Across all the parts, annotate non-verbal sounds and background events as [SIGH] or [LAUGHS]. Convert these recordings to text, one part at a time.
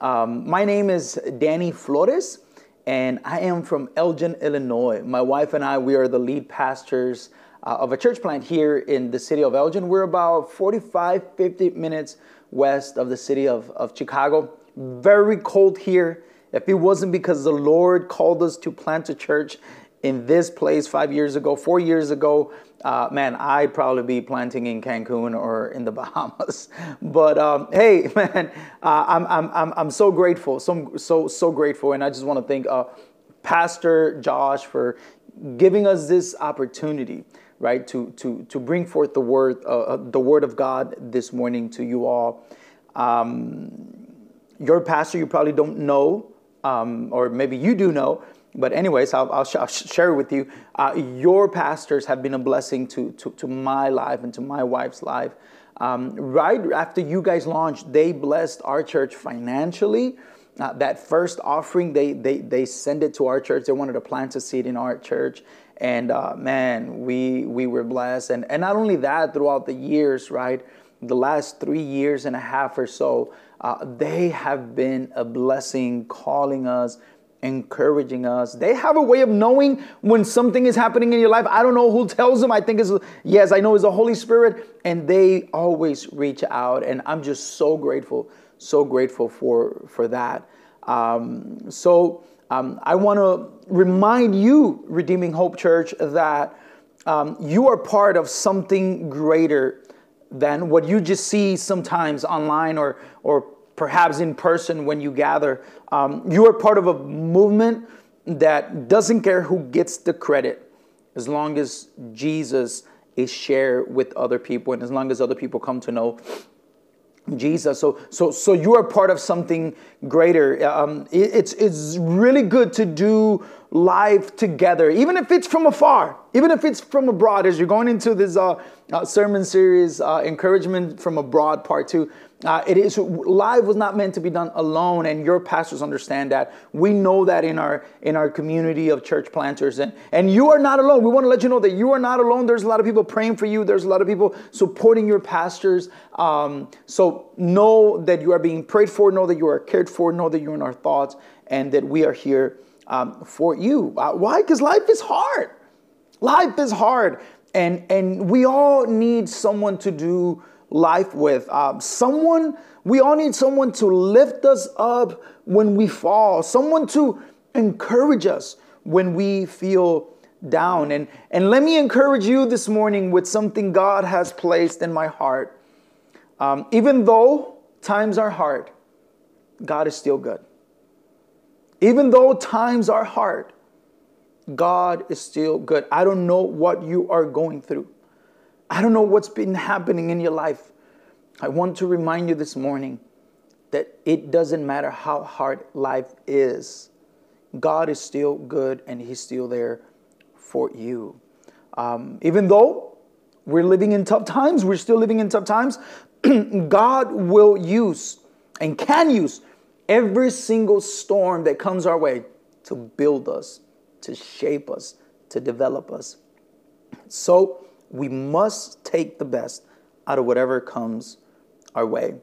Um, my name is Danny Flores, and I am from Elgin, Illinois. My wife and I, we are the lead pastors uh, of a church plant here in the city of Elgin. We're about 45, 50 minutes west of the city of, of Chicago. Very cold here. If it wasn't because the Lord called us to plant a church in this place five years ago, four years ago, uh, man, I'd probably be planting in Cancun or in the [LAUGHS] Bahamas. But um, hey, [LAUGHS] man, uh, I'm, I'm, I'm, I'm so grateful, so, so, so grateful. And I just want to thank uh, Pastor Josh for giving us this opportunity, right, to, to, to bring forth the word, uh, uh, the word of God this morning to you all. Um, your pastor, you probably don't know, um, or maybe you do know, but anyways, I'll, I'll, sh- I'll share with you. Uh, your pastors have been a blessing to, to, to my life and to my wife's life. Um, right after you guys launched, they blessed our church financially. Uh, that first offering, they, they, they sent it to our church. They wanted to plant a seed in our church. And uh, man, we, we were blessed. And, and not only that, throughout the years, right? The last three years and a half or so, uh, they have been a blessing, calling us encouraging us. They have a way of knowing when something is happening in your life. I don't know who tells them. I think it's, yes, I know it's the Holy Spirit. And they always reach out. And I'm just so grateful, so grateful for, for that. Um, so um, I want to remind you, Redeeming Hope Church, that um, you are part of something greater than what you just see sometimes online or, or perhaps in person when you gather. Um, you are part of a movement that doesn't care who gets the credit as long as Jesus is shared with other people and as long as other people come to know Jesus. So, so, so you are part of something greater. Um, it, it's, it's really good to do life together, even if it's from afar, even if it's from abroad. As you're going into this uh, uh, sermon series, uh, encouragement from abroad, part two. Uh, it is live was not meant to be done alone, and your pastors understand that. We know that in our in our community of church planters, and and you are not alone. We want to let you know that you are not alone. There's a lot of people praying for you. There's a lot of people supporting your pastors. Um, so know that you are being prayed for. Know that you are cared for. Know that you're in our thoughts, and that we are here um, for you. Uh, why? Because life is hard. Life is hard, and and we all need someone to do life with. Um, someone, we all need someone to lift us up when we fall, someone to encourage us when we feel down. And, and let me encourage you this morning with something God has placed in my heart. Um, even though times are hard, God is still good. Even though times are hard, God is still good. I don't know what you are going through. I don't know what's been happening in your life. I want to remind you this morning that it doesn't matter how hard life is, God is still good and He's still there for you. Um, even though we're living in tough times, we're still living in tough times, [CLEARS THROAT] God will use and can use every single storm that comes our way to build us, to shape us, to develop us. So, we must take the best out of whatever comes our way.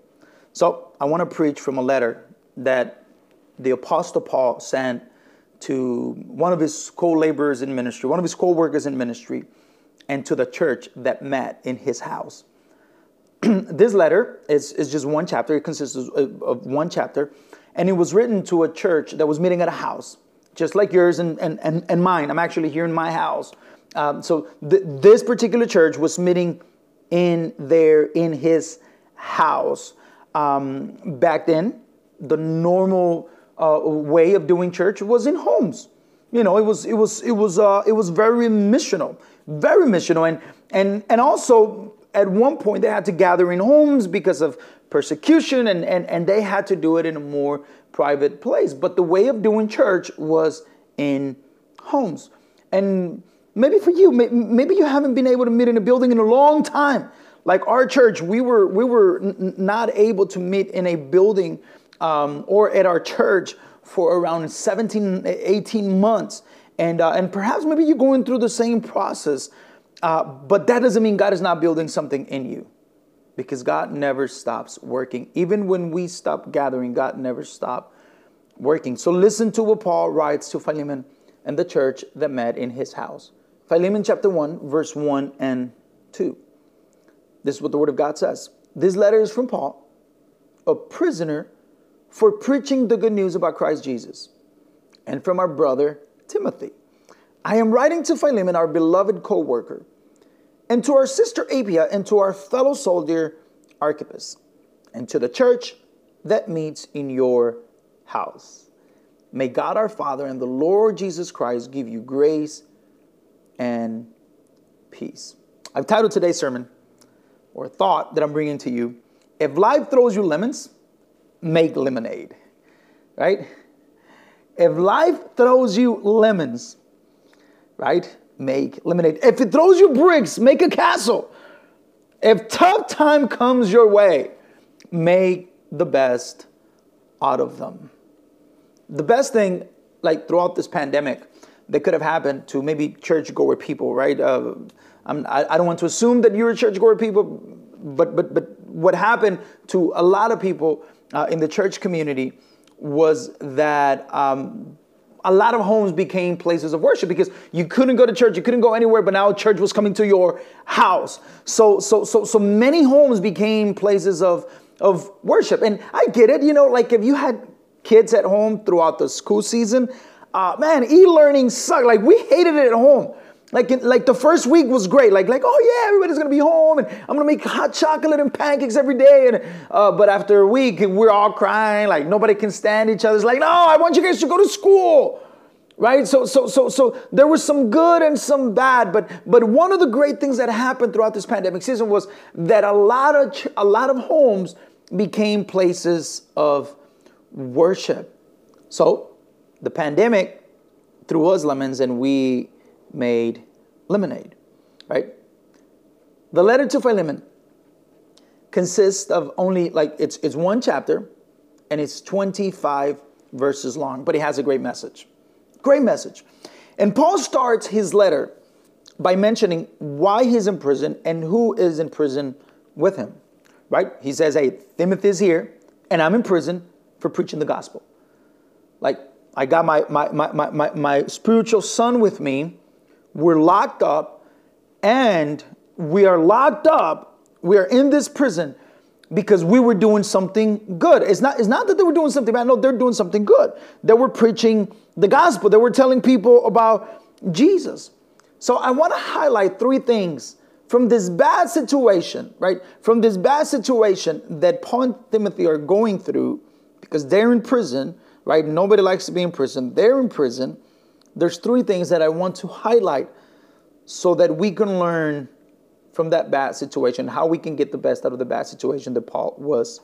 So I want to preach from a letter that the Apostle Paul sent to one of his co laborers in ministry, one of his co workers in ministry, and to the church that met in his house. [CLEARS THROAT] this letter is, is just one chapter, it consists of one chapter, and it was written to a church that was meeting at a house, just like yours and, and, and, and mine. I'm actually here in my house. Um, so th- this particular church was meeting in there in his house. Um, back then, the normal uh, way of doing church was in homes. You know, it was it was it was uh, it was very missional, very missional, and and and also at one point they had to gather in homes because of persecution, and, and, and they had to do it in a more private place. But the way of doing church was in homes. And maybe for you, maybe you haven't been able to meet in a building in a long time. Like our church, we were, we were n- not able to meet in a building um, or at our church for around 17, 18 months. And, uh, and perhaps maybe you're going through the same process, uh, but that doesn't mean God is not building something in you because God never stops working. Even when we stop gathering, God never stops working. So listen to what Paul writes to Philemon and the church that met in his house. Philemon chapter 1, verse 1 and 2. This is what the word of God says. This letter is from Paul, a prisoner for preaching the good news about Christ Jesus, and from our brother Timothy. I am writing to Philemon, our beloved co worker and to our sister Apphia, and to our fellow soldier Archippus, and to the church that meets in your house. May God our Father and the Lord Jesus Christ give you grace and peace. I've titled today's sermon, or thought that I'm bringing to you, If Life Throws You Lemons, Make Lemonade. Right? If life throws you lemons, right? Make lemonade. If it throws you bricks, make a castle. If tough time comes your way, make the best out of them. The best thing, like throughout this pandemic, that could have happened to maybe churchgoer people, right? Uh, I, I don't want to assume that you're a churchgoer people, but but but what happened to a lot of people uh, in the church community was that um, a lot of homes became places of worship because you couldn't go to church, you couldn't go anywhere, but now church was coming to your house. So so so so many homes became places of of worship. And I get it, you know, like if you had kids at home throughout the school season, uh, man, e-learning sucked. Like we hated it at home. Like, in, like the first week was great. Like, like, oh yeah, everybody's gonna be home, and I'm gonna make hot chocolate and pancakes every day. And uh, but after a week, we're all crying. Like nobody can stand each other. It's like, no, I want you guys to go to school, right? So, so, so, so there was some good and some bad. But, but one of the great things that happened throughout this pandemic season was that a lot of a lot of homes became places of worship. So, the pandemic threw us lemons, and we made lemonade, right? The letter to Philemon consists of only like it's it's one chapter and it's 25 verses long, but it has a great message. Great message. And Paul starts his letter by mentioning why he's in prison and who is in prison with him. Right? He says, Hey, Timothy is here, and I'm in prison for preaching the gospel. Like, I got my, my, my, my, my, spiritual son with me we're locked up and we are locked up. We are in this prison because we were doing something good. It's not, it's not that they were doing something bad. No, they're doing something good. They were preaching the gospel. They were telling people about Jesus. So I want to highlight three things from this bad situation, right? From this bad situation that Paul and Timothy are going through because they're in prison, right? Nobody likes to be in prison. They're in prison there's three things that I want to highlight so that we can learn from that bad situation, how we can get the best out of the bad situation that Paul was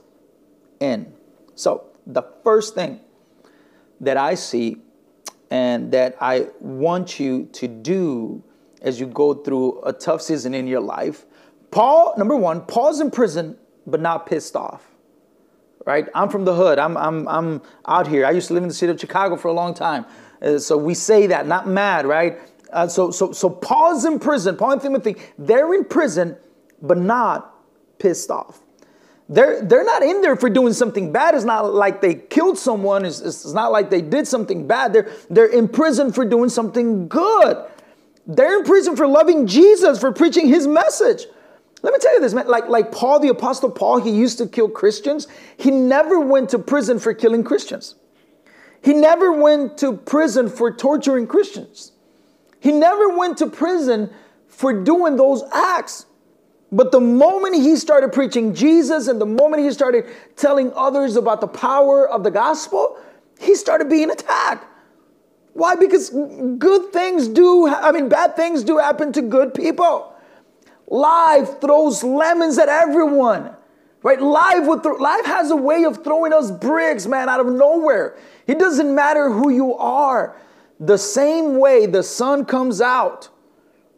in. So, the first thing that I see and that I want you to do as you go through a tough season in your life, Paul, number one, Paul's in prison, but not pissed off. Right? I'm from the hood. I'm, I'm, I'm out here. I used to live in the city of Chicago for a long time. Uh, so we say that, not mad, right? Uh, so, so, so Paul's in prison. Paul and Timothy, they're in prison, but not pissed off. They're, they're not in there for doing something bad. It's not like they killed someone. It's, it's not like they did something bad. They're, they're in prison for doing something good. They're in prison for loving Jesus, for preaching his message. Let me tell you this, man. Like, like Paul, the Apostle Paul, he used to kill Christians. He never went to prison for killing Christians. He never went to prison for torturing Christians. He never went to prison for doing those acts. But the moment he started preaching Jesus and the moment he started telling others about the power of the gospel, he started being attacked. Why? Because good things do, I mean, bad things do happen to good people. Life throws lemons at everyone Right? Life, with life has a way of throwing us bricks, man, out of nowhere. It doesn't matter who you are. The same way the sun comes out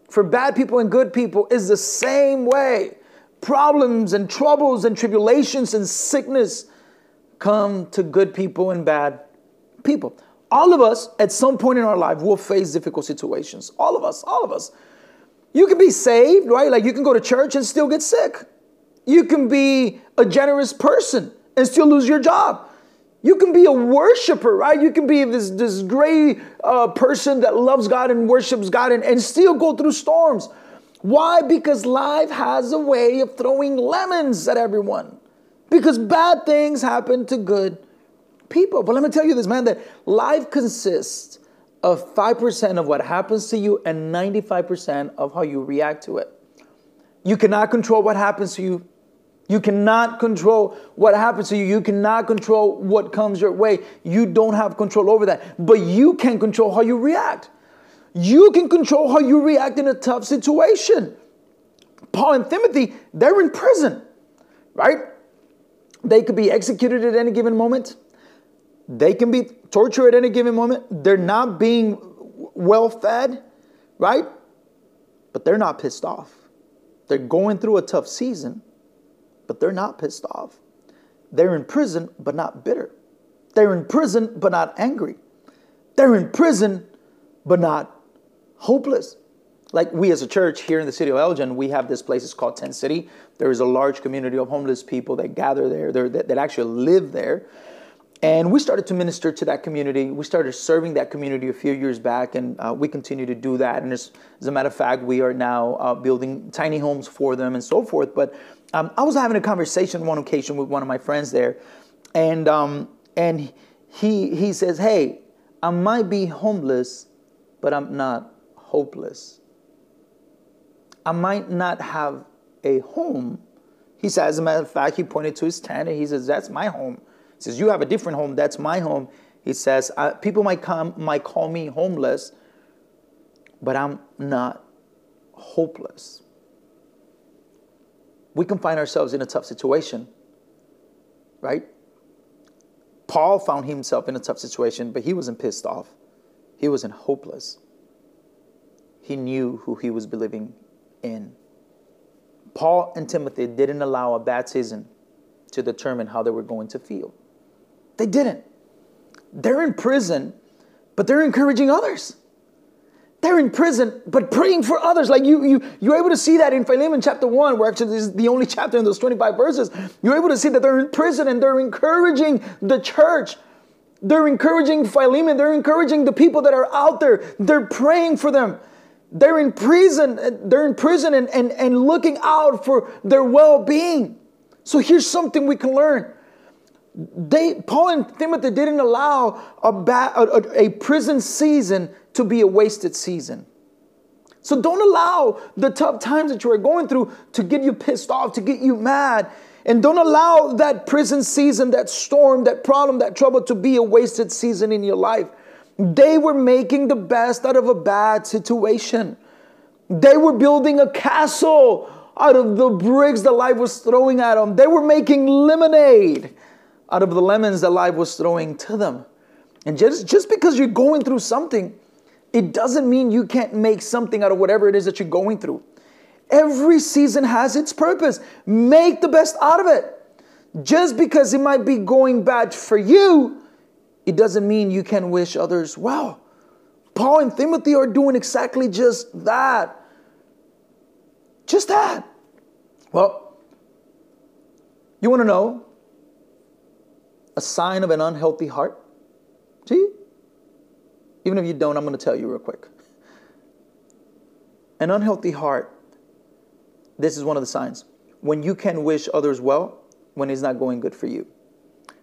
for bad people and good people is the same way. Problems and troubles and tribulations and sickness come to good people and bad people. All of us, at some point in our life, will face difficult situations. All of us, all of us. You can be saved, right? Like you can go to church and still get sick. You can be a generous person and still lose your job. You can be a worshiper, right? You can be this, this great uh, person that loves God and worships God and, and still go through storms. Why? Because life has a way of throwing lemons at everyone. Because bad things happen to good people. But let me tell you this, man, that life consists of 5% of what happens to you and 95% of how you react to it. You cannot control what happens to you you cannot control what happens to you. You cannot control what comes your way. You don't have control over that. But you can control how you react. You can control how you react in a tough situation. Paul and Timothy, they're in prison, right? They could be executed at any given moment. They can be tortured at any given moment. They're not being well fed, right? But they're not pissed off. They're going through a tough season but they're not pissed off. They're in prison, but not bitter. They're in prison, but not angry. They're in prison, but not hopeless. Like we as a church here in the city of Elgin, we have this place, it's called Tent City. There is a large community of homeless people that gather there, that, that actually live there. And we started to minister to that community. We started serving that community a few years back, and uh, we continue to do that. And as, as, a matter of fact, we are now uh, building tiny homes for them and so forth. But um, I was having a conversation one occasion with one of my friends there, and um, and he he says, "Hey, I might be homeless, but I'm not hopeless. I might not have a home." He says, as a matter of fact, he pointed to his tent and he says, "That's my home." Says, "You have a different home. That's my home." He says, "People might come might call me homeless, but I'm not hopeless." we can find ourselves in a tough situation, right? Paul found himself in a tough situation, but he wasn't pissed off. He wasn't hopeless. He knew who he was believing in. Paul and Timothy didn't allow a bad season to determine how they were going to feel. They didn't. They're in prison, but they're encouraging others. They're in prison, but praying for others. Like you, you, you're able to see that in Philemon chapter 1, where actually this is the only [LAUGHS] chapter in those 25 verses. You're able to see that they're in prison and they're encouraging the church. They're encouraging Philemon. They're encouraging the people that are out there. They're praying for them. They're in prison. They're in prison and, and, and looking out for their well-being. So here's something we can learn. They, Paul and Timothy didn't allow a, ba- a, a prison season to be a wasted season. So don't allow the tough times that you are going through to get you pissed off, to get you mad. And don't allow that prison season, that storm, that problem, that trouble to be a wasted season in your life. They were making the best out of a bad situation. They were building a castle out of the bricks that life was throwing at them. They were making lemonade out of the lemons that life was throwing to them. And just, just because you're going through something, it doesn't mean you can't make something out of whatever it is that you're going through. Every season has its purpose. Make the best out of it. Just because it might be going bad for you, it doesn't mean you can wish others well. Paul and Timothy are doing exactly just that. Just that. Well, you want to know a sign of an unhealthy heart? See? Even if you don't, I'm going to tell you real quick. An unhealthy heart, this is one of the signs. When you can wish others well, when it's not going good for you.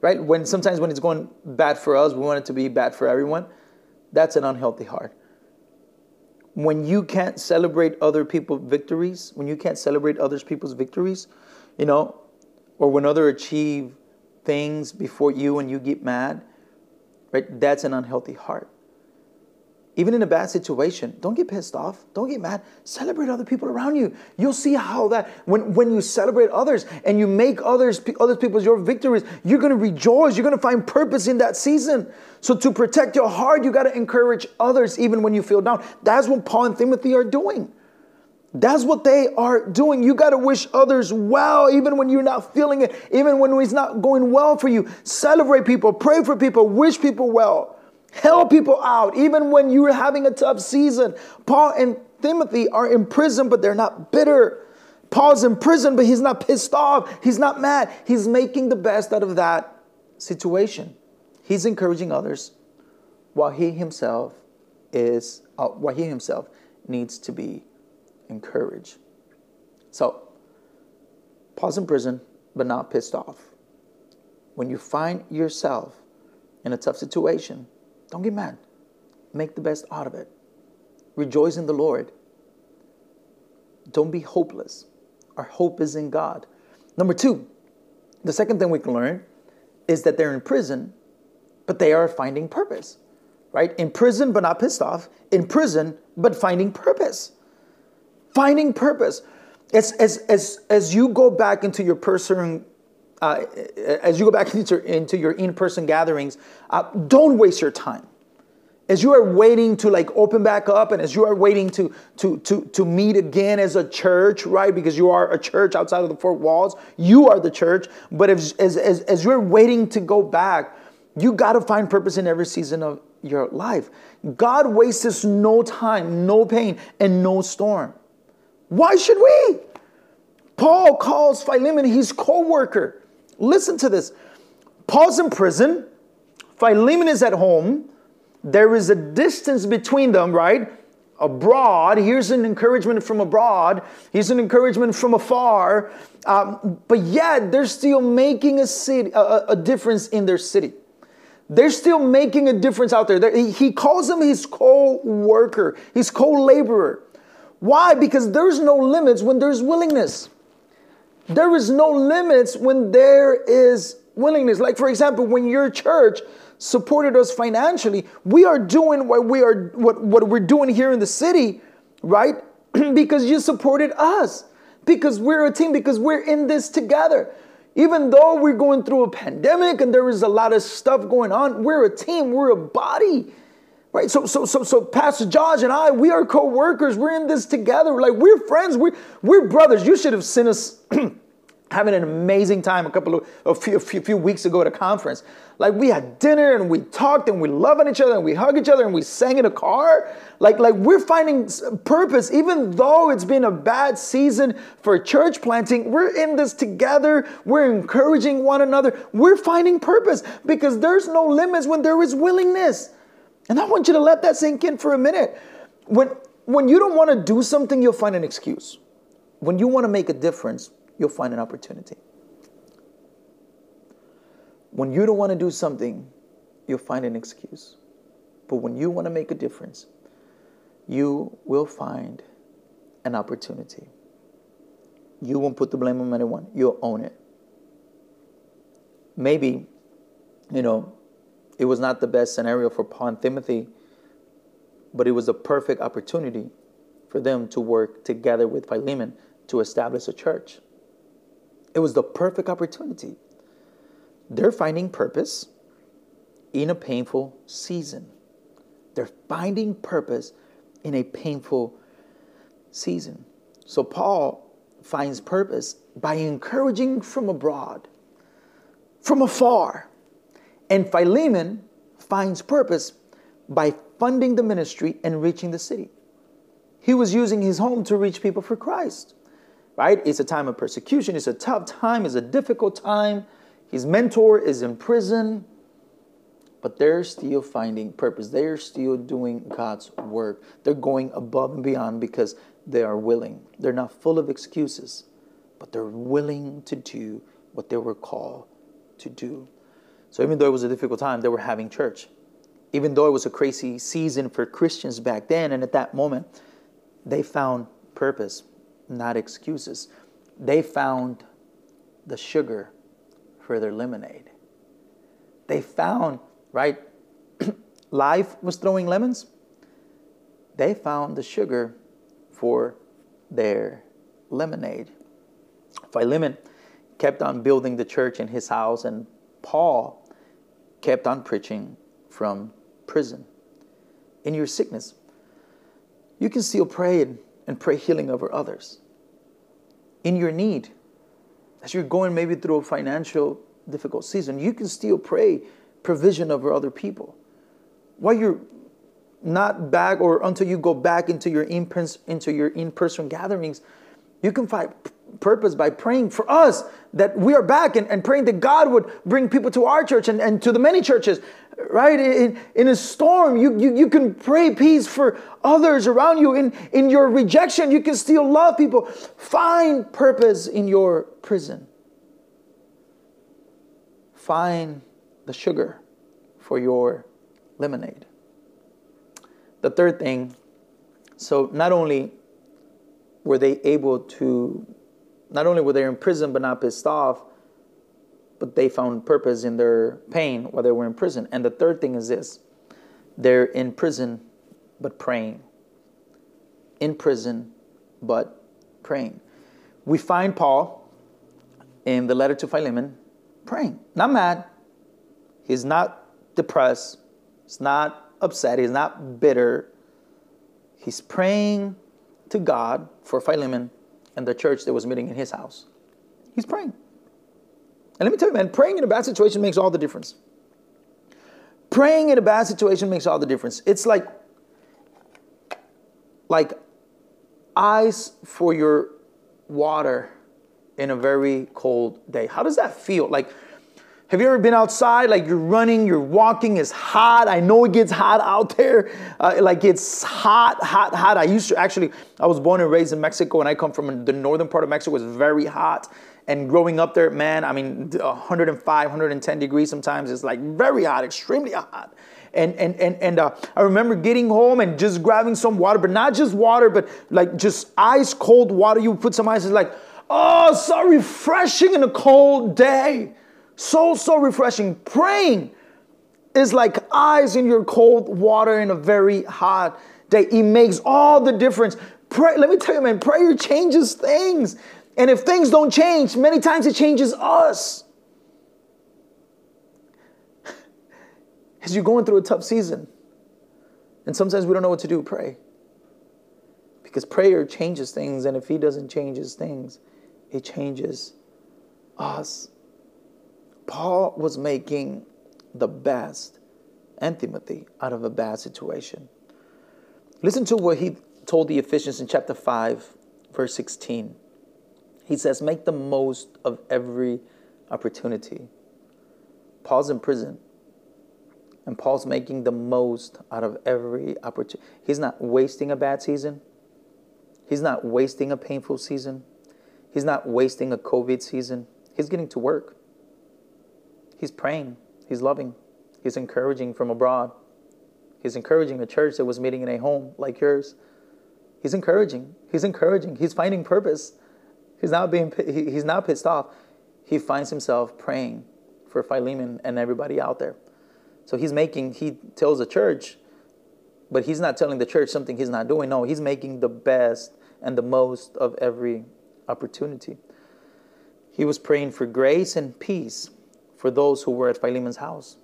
Right? When sometimes when it's going bad for us, we want it to be bad for everyone. That's an unhealthy heart. When you can't celebrate other people's victories, when you can't celebrate other people's victories, you know, or when others achieve things before you and you get mad, right? That's an unhealthy heart. even in a bad situation, don't get pissed off. Don't get mad. Celebrate other people around you. You'll see how that when, when you celebrate others and you make others other people's your victories, you're gonna rejoice. You're gonna find purpose in that season. So to protect your heart, you gotta encourage others even when you feel down. That's what Paul and Timothy are doing. That's what they are doing. You got to wish others well, even when you're not feeling it, even when it's not going well for you. Celebrate people, pray for people, wish people well. Help people out, even when you're having a tough season. Paul and Timothy are in prison, but they're not bitter. Paul's in prison, but he's not pissed off. He's not mad. He's making the best out of that situation. He's encouraging others while he himself is, uh, while he himself needs to be encouraged. So, Paul's in prison, but not pissed off. When you find yourself in a tough situation, don't get mad. Make the best out of it. Rejoice in the Lord. Don't be hopeless. Our hope is in God. Number two, the second thing we can learn is that they're in prison, but they are finding purpose, right? In prison, but not pissed off. In prison, but finding purpose. Finding purpose. As, as, as, as you go back into your person uh, as you go back [LAUGHS] into, into your in-person gatherings, uh, don't waste your time. As you are waiting to like open back up, and as you are waiting to to to to meet again as a church, right? Because you are a church outside of the four walls, you are the church. But as as as, as you're waiting to go back, you got to find purpose in every season of your life. God wastes no time, no pain, and no storm. Why should we? Paul calls Philemon his co-worker. Listen to this. Paul's in prison. Philemon is at home. There is a distance between them, right? Abroad. Here's an encouragement from abroad. Here's an encouragement from afar. Um, but yet, they're still making a, city, a, a difference in their city. They're still making a difference out there. He calls them his co worker, his co laborer. Why? Because there's no limits when there's willingness. There is no limits when there is willingness. Like, for example, when your church supported us financially, we are doing what we are what, what we're doing here in the city, right? [CLEARS THROAT] because you supported us. Because we're a team, because we're in this together. Even though we're going through a pandemic and there is a lot of stuff going on, we're a team, we're a body. Right? So so so so Pastor Josh and I, we are co-workers. We're in this together. Like we're friends. We're we're brothers. You should have seen us [CLEARS THROAT] having an amazing time a couple of a few, a few, few, weeks ago at a conference. Like we had dinner and we talked and we loved on each other and we hug each other and we sang in a car. Like like we're finding purpose even though it's been a bad season for church planting. We're in this together. We're encouraging one another. We're finding purpose because there's no limits when there is willingness. And I want you to let that sink in for a minute. When, when you don't want to do something, you'll find an excuse. When you want to make a difference, you'll find an opportunity. When you don't want to do something, you'll find an excuse. But when you want to make a difference, you will find an opportunity. You won't put the blame on anyone, you'll own it. Maybe, you know, it was not the best scenario for Paul and Timothy, but it was a perfect opportunity for them to work together with Philemon to establish a church. It was the perfect opportunity. They're finding purpose in a painful season. They're finding purpose in a painful season. So Paul finds purpose by encouraging from abroad, from afar. And Philemon finds purpose by funding the ministry and reaching the city. He was using his home to reach people for Christ, right? It's a time of persecution, it's a tough time, it's a difficult time. His mentor is in prison, but they're still finding purpose. They're still doing God's work. They're going above and beyond because they are willing. They're not full of excuses, but they're willing to do what they were called to do. So even though it was a difficult time, they were having church. Even though it was a crazy season for Christians back then and at that moment, they found purpose, not excuses. They found the sugar for their lemonade. They found, right? [CLEARS THROAT] Life was throwing lemons. they found the sugar for their lemonade. Philemon kept on building the church in his house, and Paul kept on preaching from prison. In your sickness, you can still pray and, and pray healing over others. In your need, as you're going maybe through a financial difficult season, you can still pray provision over other people. While you're not back or until you go back into your in into your in-person gatherings, you can find purpose by praying for us that we are back and, and praying that God would bring people to our church and, and to the many churches, right? In, in a storm, you, you, you can pray peace for others around you. In, in your rejection, you can still love people. Find purpose in your prison. Find the sugar for your lemonade. The third thing, so not only were they able to, not only were they in prison but not pissed off, but they found purpose in their pain while they were in prison. And the third thing is this they're in prison but praying. In prison but praying. We find Paul in the letter to Philemon praying, not mad. He's not depressed. He's not upset. He's not bitter. He's praying to God for Philemon and the church that was meeting in his house. He's praying. And let me tell you, man, praying in a bad situation makes all the difference. Praying in a bad situation makes all the difference. It's like, like ice for your water in a very cold day. How does that feel? Like, have you ever been outside? Like you're running, you're walking, it's hot. I know it gets hot out there. [LAUGHS] Uh, like it's hot, hot, hot. I used to actually, I was born and raised in Mexico and I come from the northern part of Mexico. It's very hot. And growing up there, man, I mean, 105, 110 degrees sometimes. It's like very hot, extremely hot. And, and, and, and uh, I remember getting home and just grabbing some water, but not just water, but like just ice cold water. You put some ice, it's like, oh, so refreshing in a cold day. So, so refreshing. Praying is like eyes in your cold water in a very hot day. It makes all the difference. Pray, let me tell you, man, prayer changes things. And if things don't change, many times it changes us. [LAUGHS] As you're going through a tough season, and sometimes we don't know what to do, pray. Because prayer changes things, and if He doesn't change His things, it changes us. Paul was making the best and Timothy out of a bad situation. Listen to what he told the Ephesians in chapter 5, verse 16. He says, Make the most of every opportunity. Paul's in prison, and Paul's making the most out of every opportunity. He's not wasting a bad season, he's not wasting a painful season, he's not wasting a COVID season. He's getting to work. He's praying, he's loving, he's encouraging from abroad. He's encouraging a church that was meeting in a home like yours. He's encouraging. He's encouraging. He's finding purpose. He's not being he's not pissed off. He finds himself praying for Philemon and everybody out there. So he's making he tells the church, but he's not telling the church something he's not doing. No, he's making the best and the most of every opportunity. He was praying for grace and peace for those who were at Philemon's house.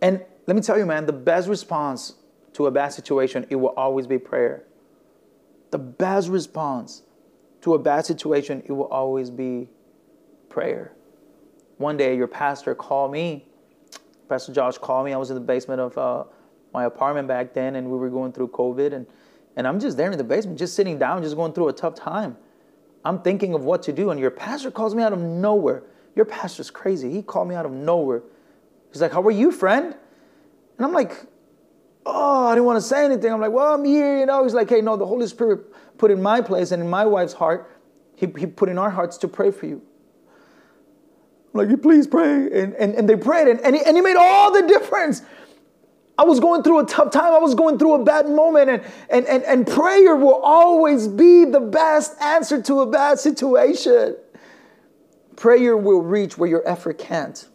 And let me tell you, man, the best response to a bad situation, it will always be prayer. The best response to a bad situation, it will always be prayer. One day, your pastor called me. Pastor Josh called me. I was in the basement of uh, my apartment back then, and we were going through COVID. And, and I'm just there in the basement, just sitting down, just going through a tough time. I'm thinking of what to do, and your pastor calls me out of nowhere. Your pastor's crazy. He called me out of nowhere. He's like, How are you, friend? And I'm like, Oh, I didn't want to say anything. I'm like, Well, I'm here, you know. He's like, Hey, no, the Holy Spirit put in my place and in my wife's heart, He, he put in our hearts to pray for you. I'm like, please pray. And, and, and they prayed, and, and, he, and he made all the difference. I was going through a tough time. I was going through a bad moment. And, and, and, and prayer will always be the best answer to a bad situation. Prayer will reach where your effort can't.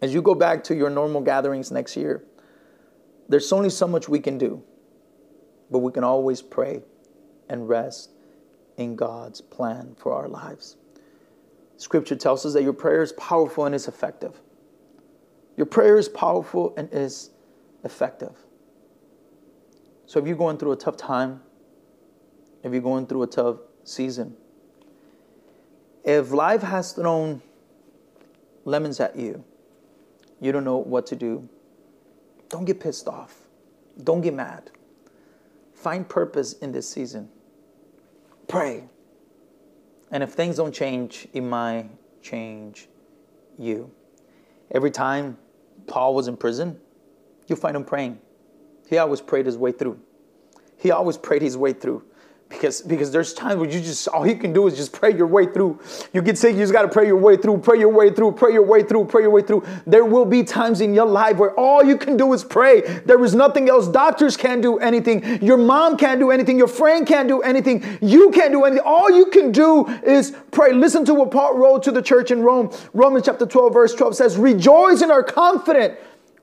As you go back to your normal gatherings next year, there's only so much we can do. but we can always pray and rest in God's plan for our lives. Scripture tells us that your prayer is powerful and is effective. Your prayer is powerful and is effective. So if you're going through a tough time, if you're going through a tough season, if life has thrown lemons at you, you don't know what to do, don't get pissed off. Don't get mad. Find purpose in this season. Pray. And if things don't change, it might change you. Every time Paul was in prison, you find him praying. He always prayed his way through. He always prayed his way through because because there's times where you just all you can do is just pray your way through. You get sick, you just got to pray your way through, pray your way through, pray your way through, pray your way through. There will be times in your life where all you can do is pray. There is nothing else. Doctors can't do anything. Your mom can't do anything. Your friend can't do anything. You can't do anything. All you can do is pray. Listen to what Paul wrote to the church in Rome. Romans chapter 12 verse 12 says, "Rejoice in our confident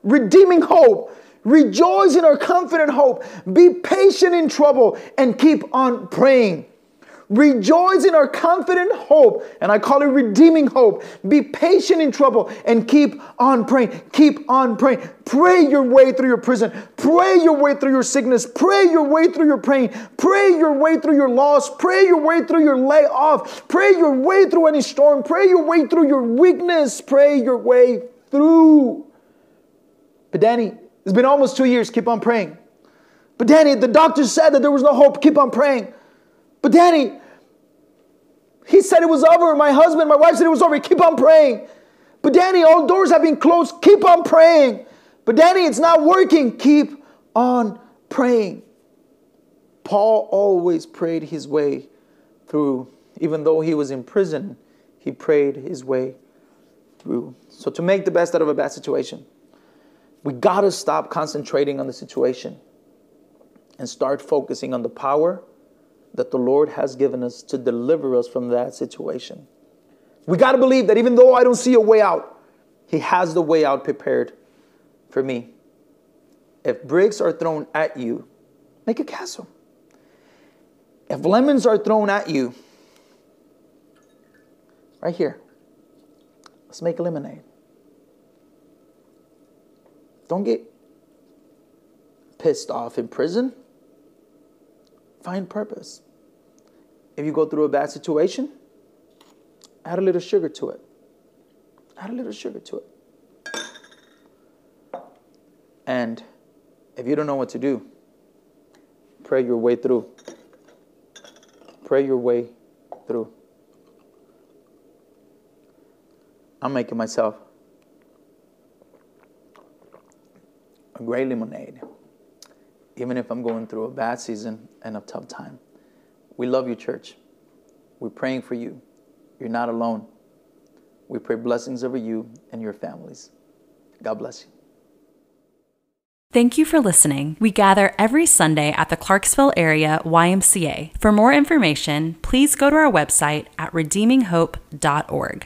redeeming hope." Rejoice in our confident hope. Be patient in trouble and keep on praying. Rejoice in our confident hope, and I call it redeeming hope. Be patient in trouble and keep on praying. Keep on praying. Pray your way through your prison. Pray your way through your sickness. Pray your way through your pain. Pray your way through your loss. Pray your way through your layoff. Pray your way through any storm. Pray your way through your weakness. Pray your way through. But Danny, it's been almost two years. Keep on praying. But Danny, the doctor said that there was no hope. Keep on praying. But Danny, he said it was over. My husband, my wife said it was over. Keep on praying. But Danny, all doors have been closed. Keep on praying. But Danny, it's not working. Keep on praying. Paul always prayed his way through. Even though he was in prison, he prayed his way through. So, to make the best out of a bad situation, we got to stop concentrating on the situation and start focusing on the power that the Lord has given us to deliver us from that situation. We got to believe that even though I don't see a way out, He has the way out prepared for me. If bricks are thrown at you, make a castle. If lemons are thrown at you, right here, let's make lemonade. Don't get pissed off in prison. Find purpose. If you go through a bad situation, add a little sugar to it. Add a little sugar to it. And if you don't know what to do, pray your way through. Pray your way through. I'm making myself great lemonade, even if I'm going through a bad season and a tough time. We love you, church. We're praying for you. You're not alone. We pray blessings over you and your families. God bless you. Thank you for listening. We gather every Sunday at the Clarksville area YMCA. For more information, please go to our website at redeeminghope.org.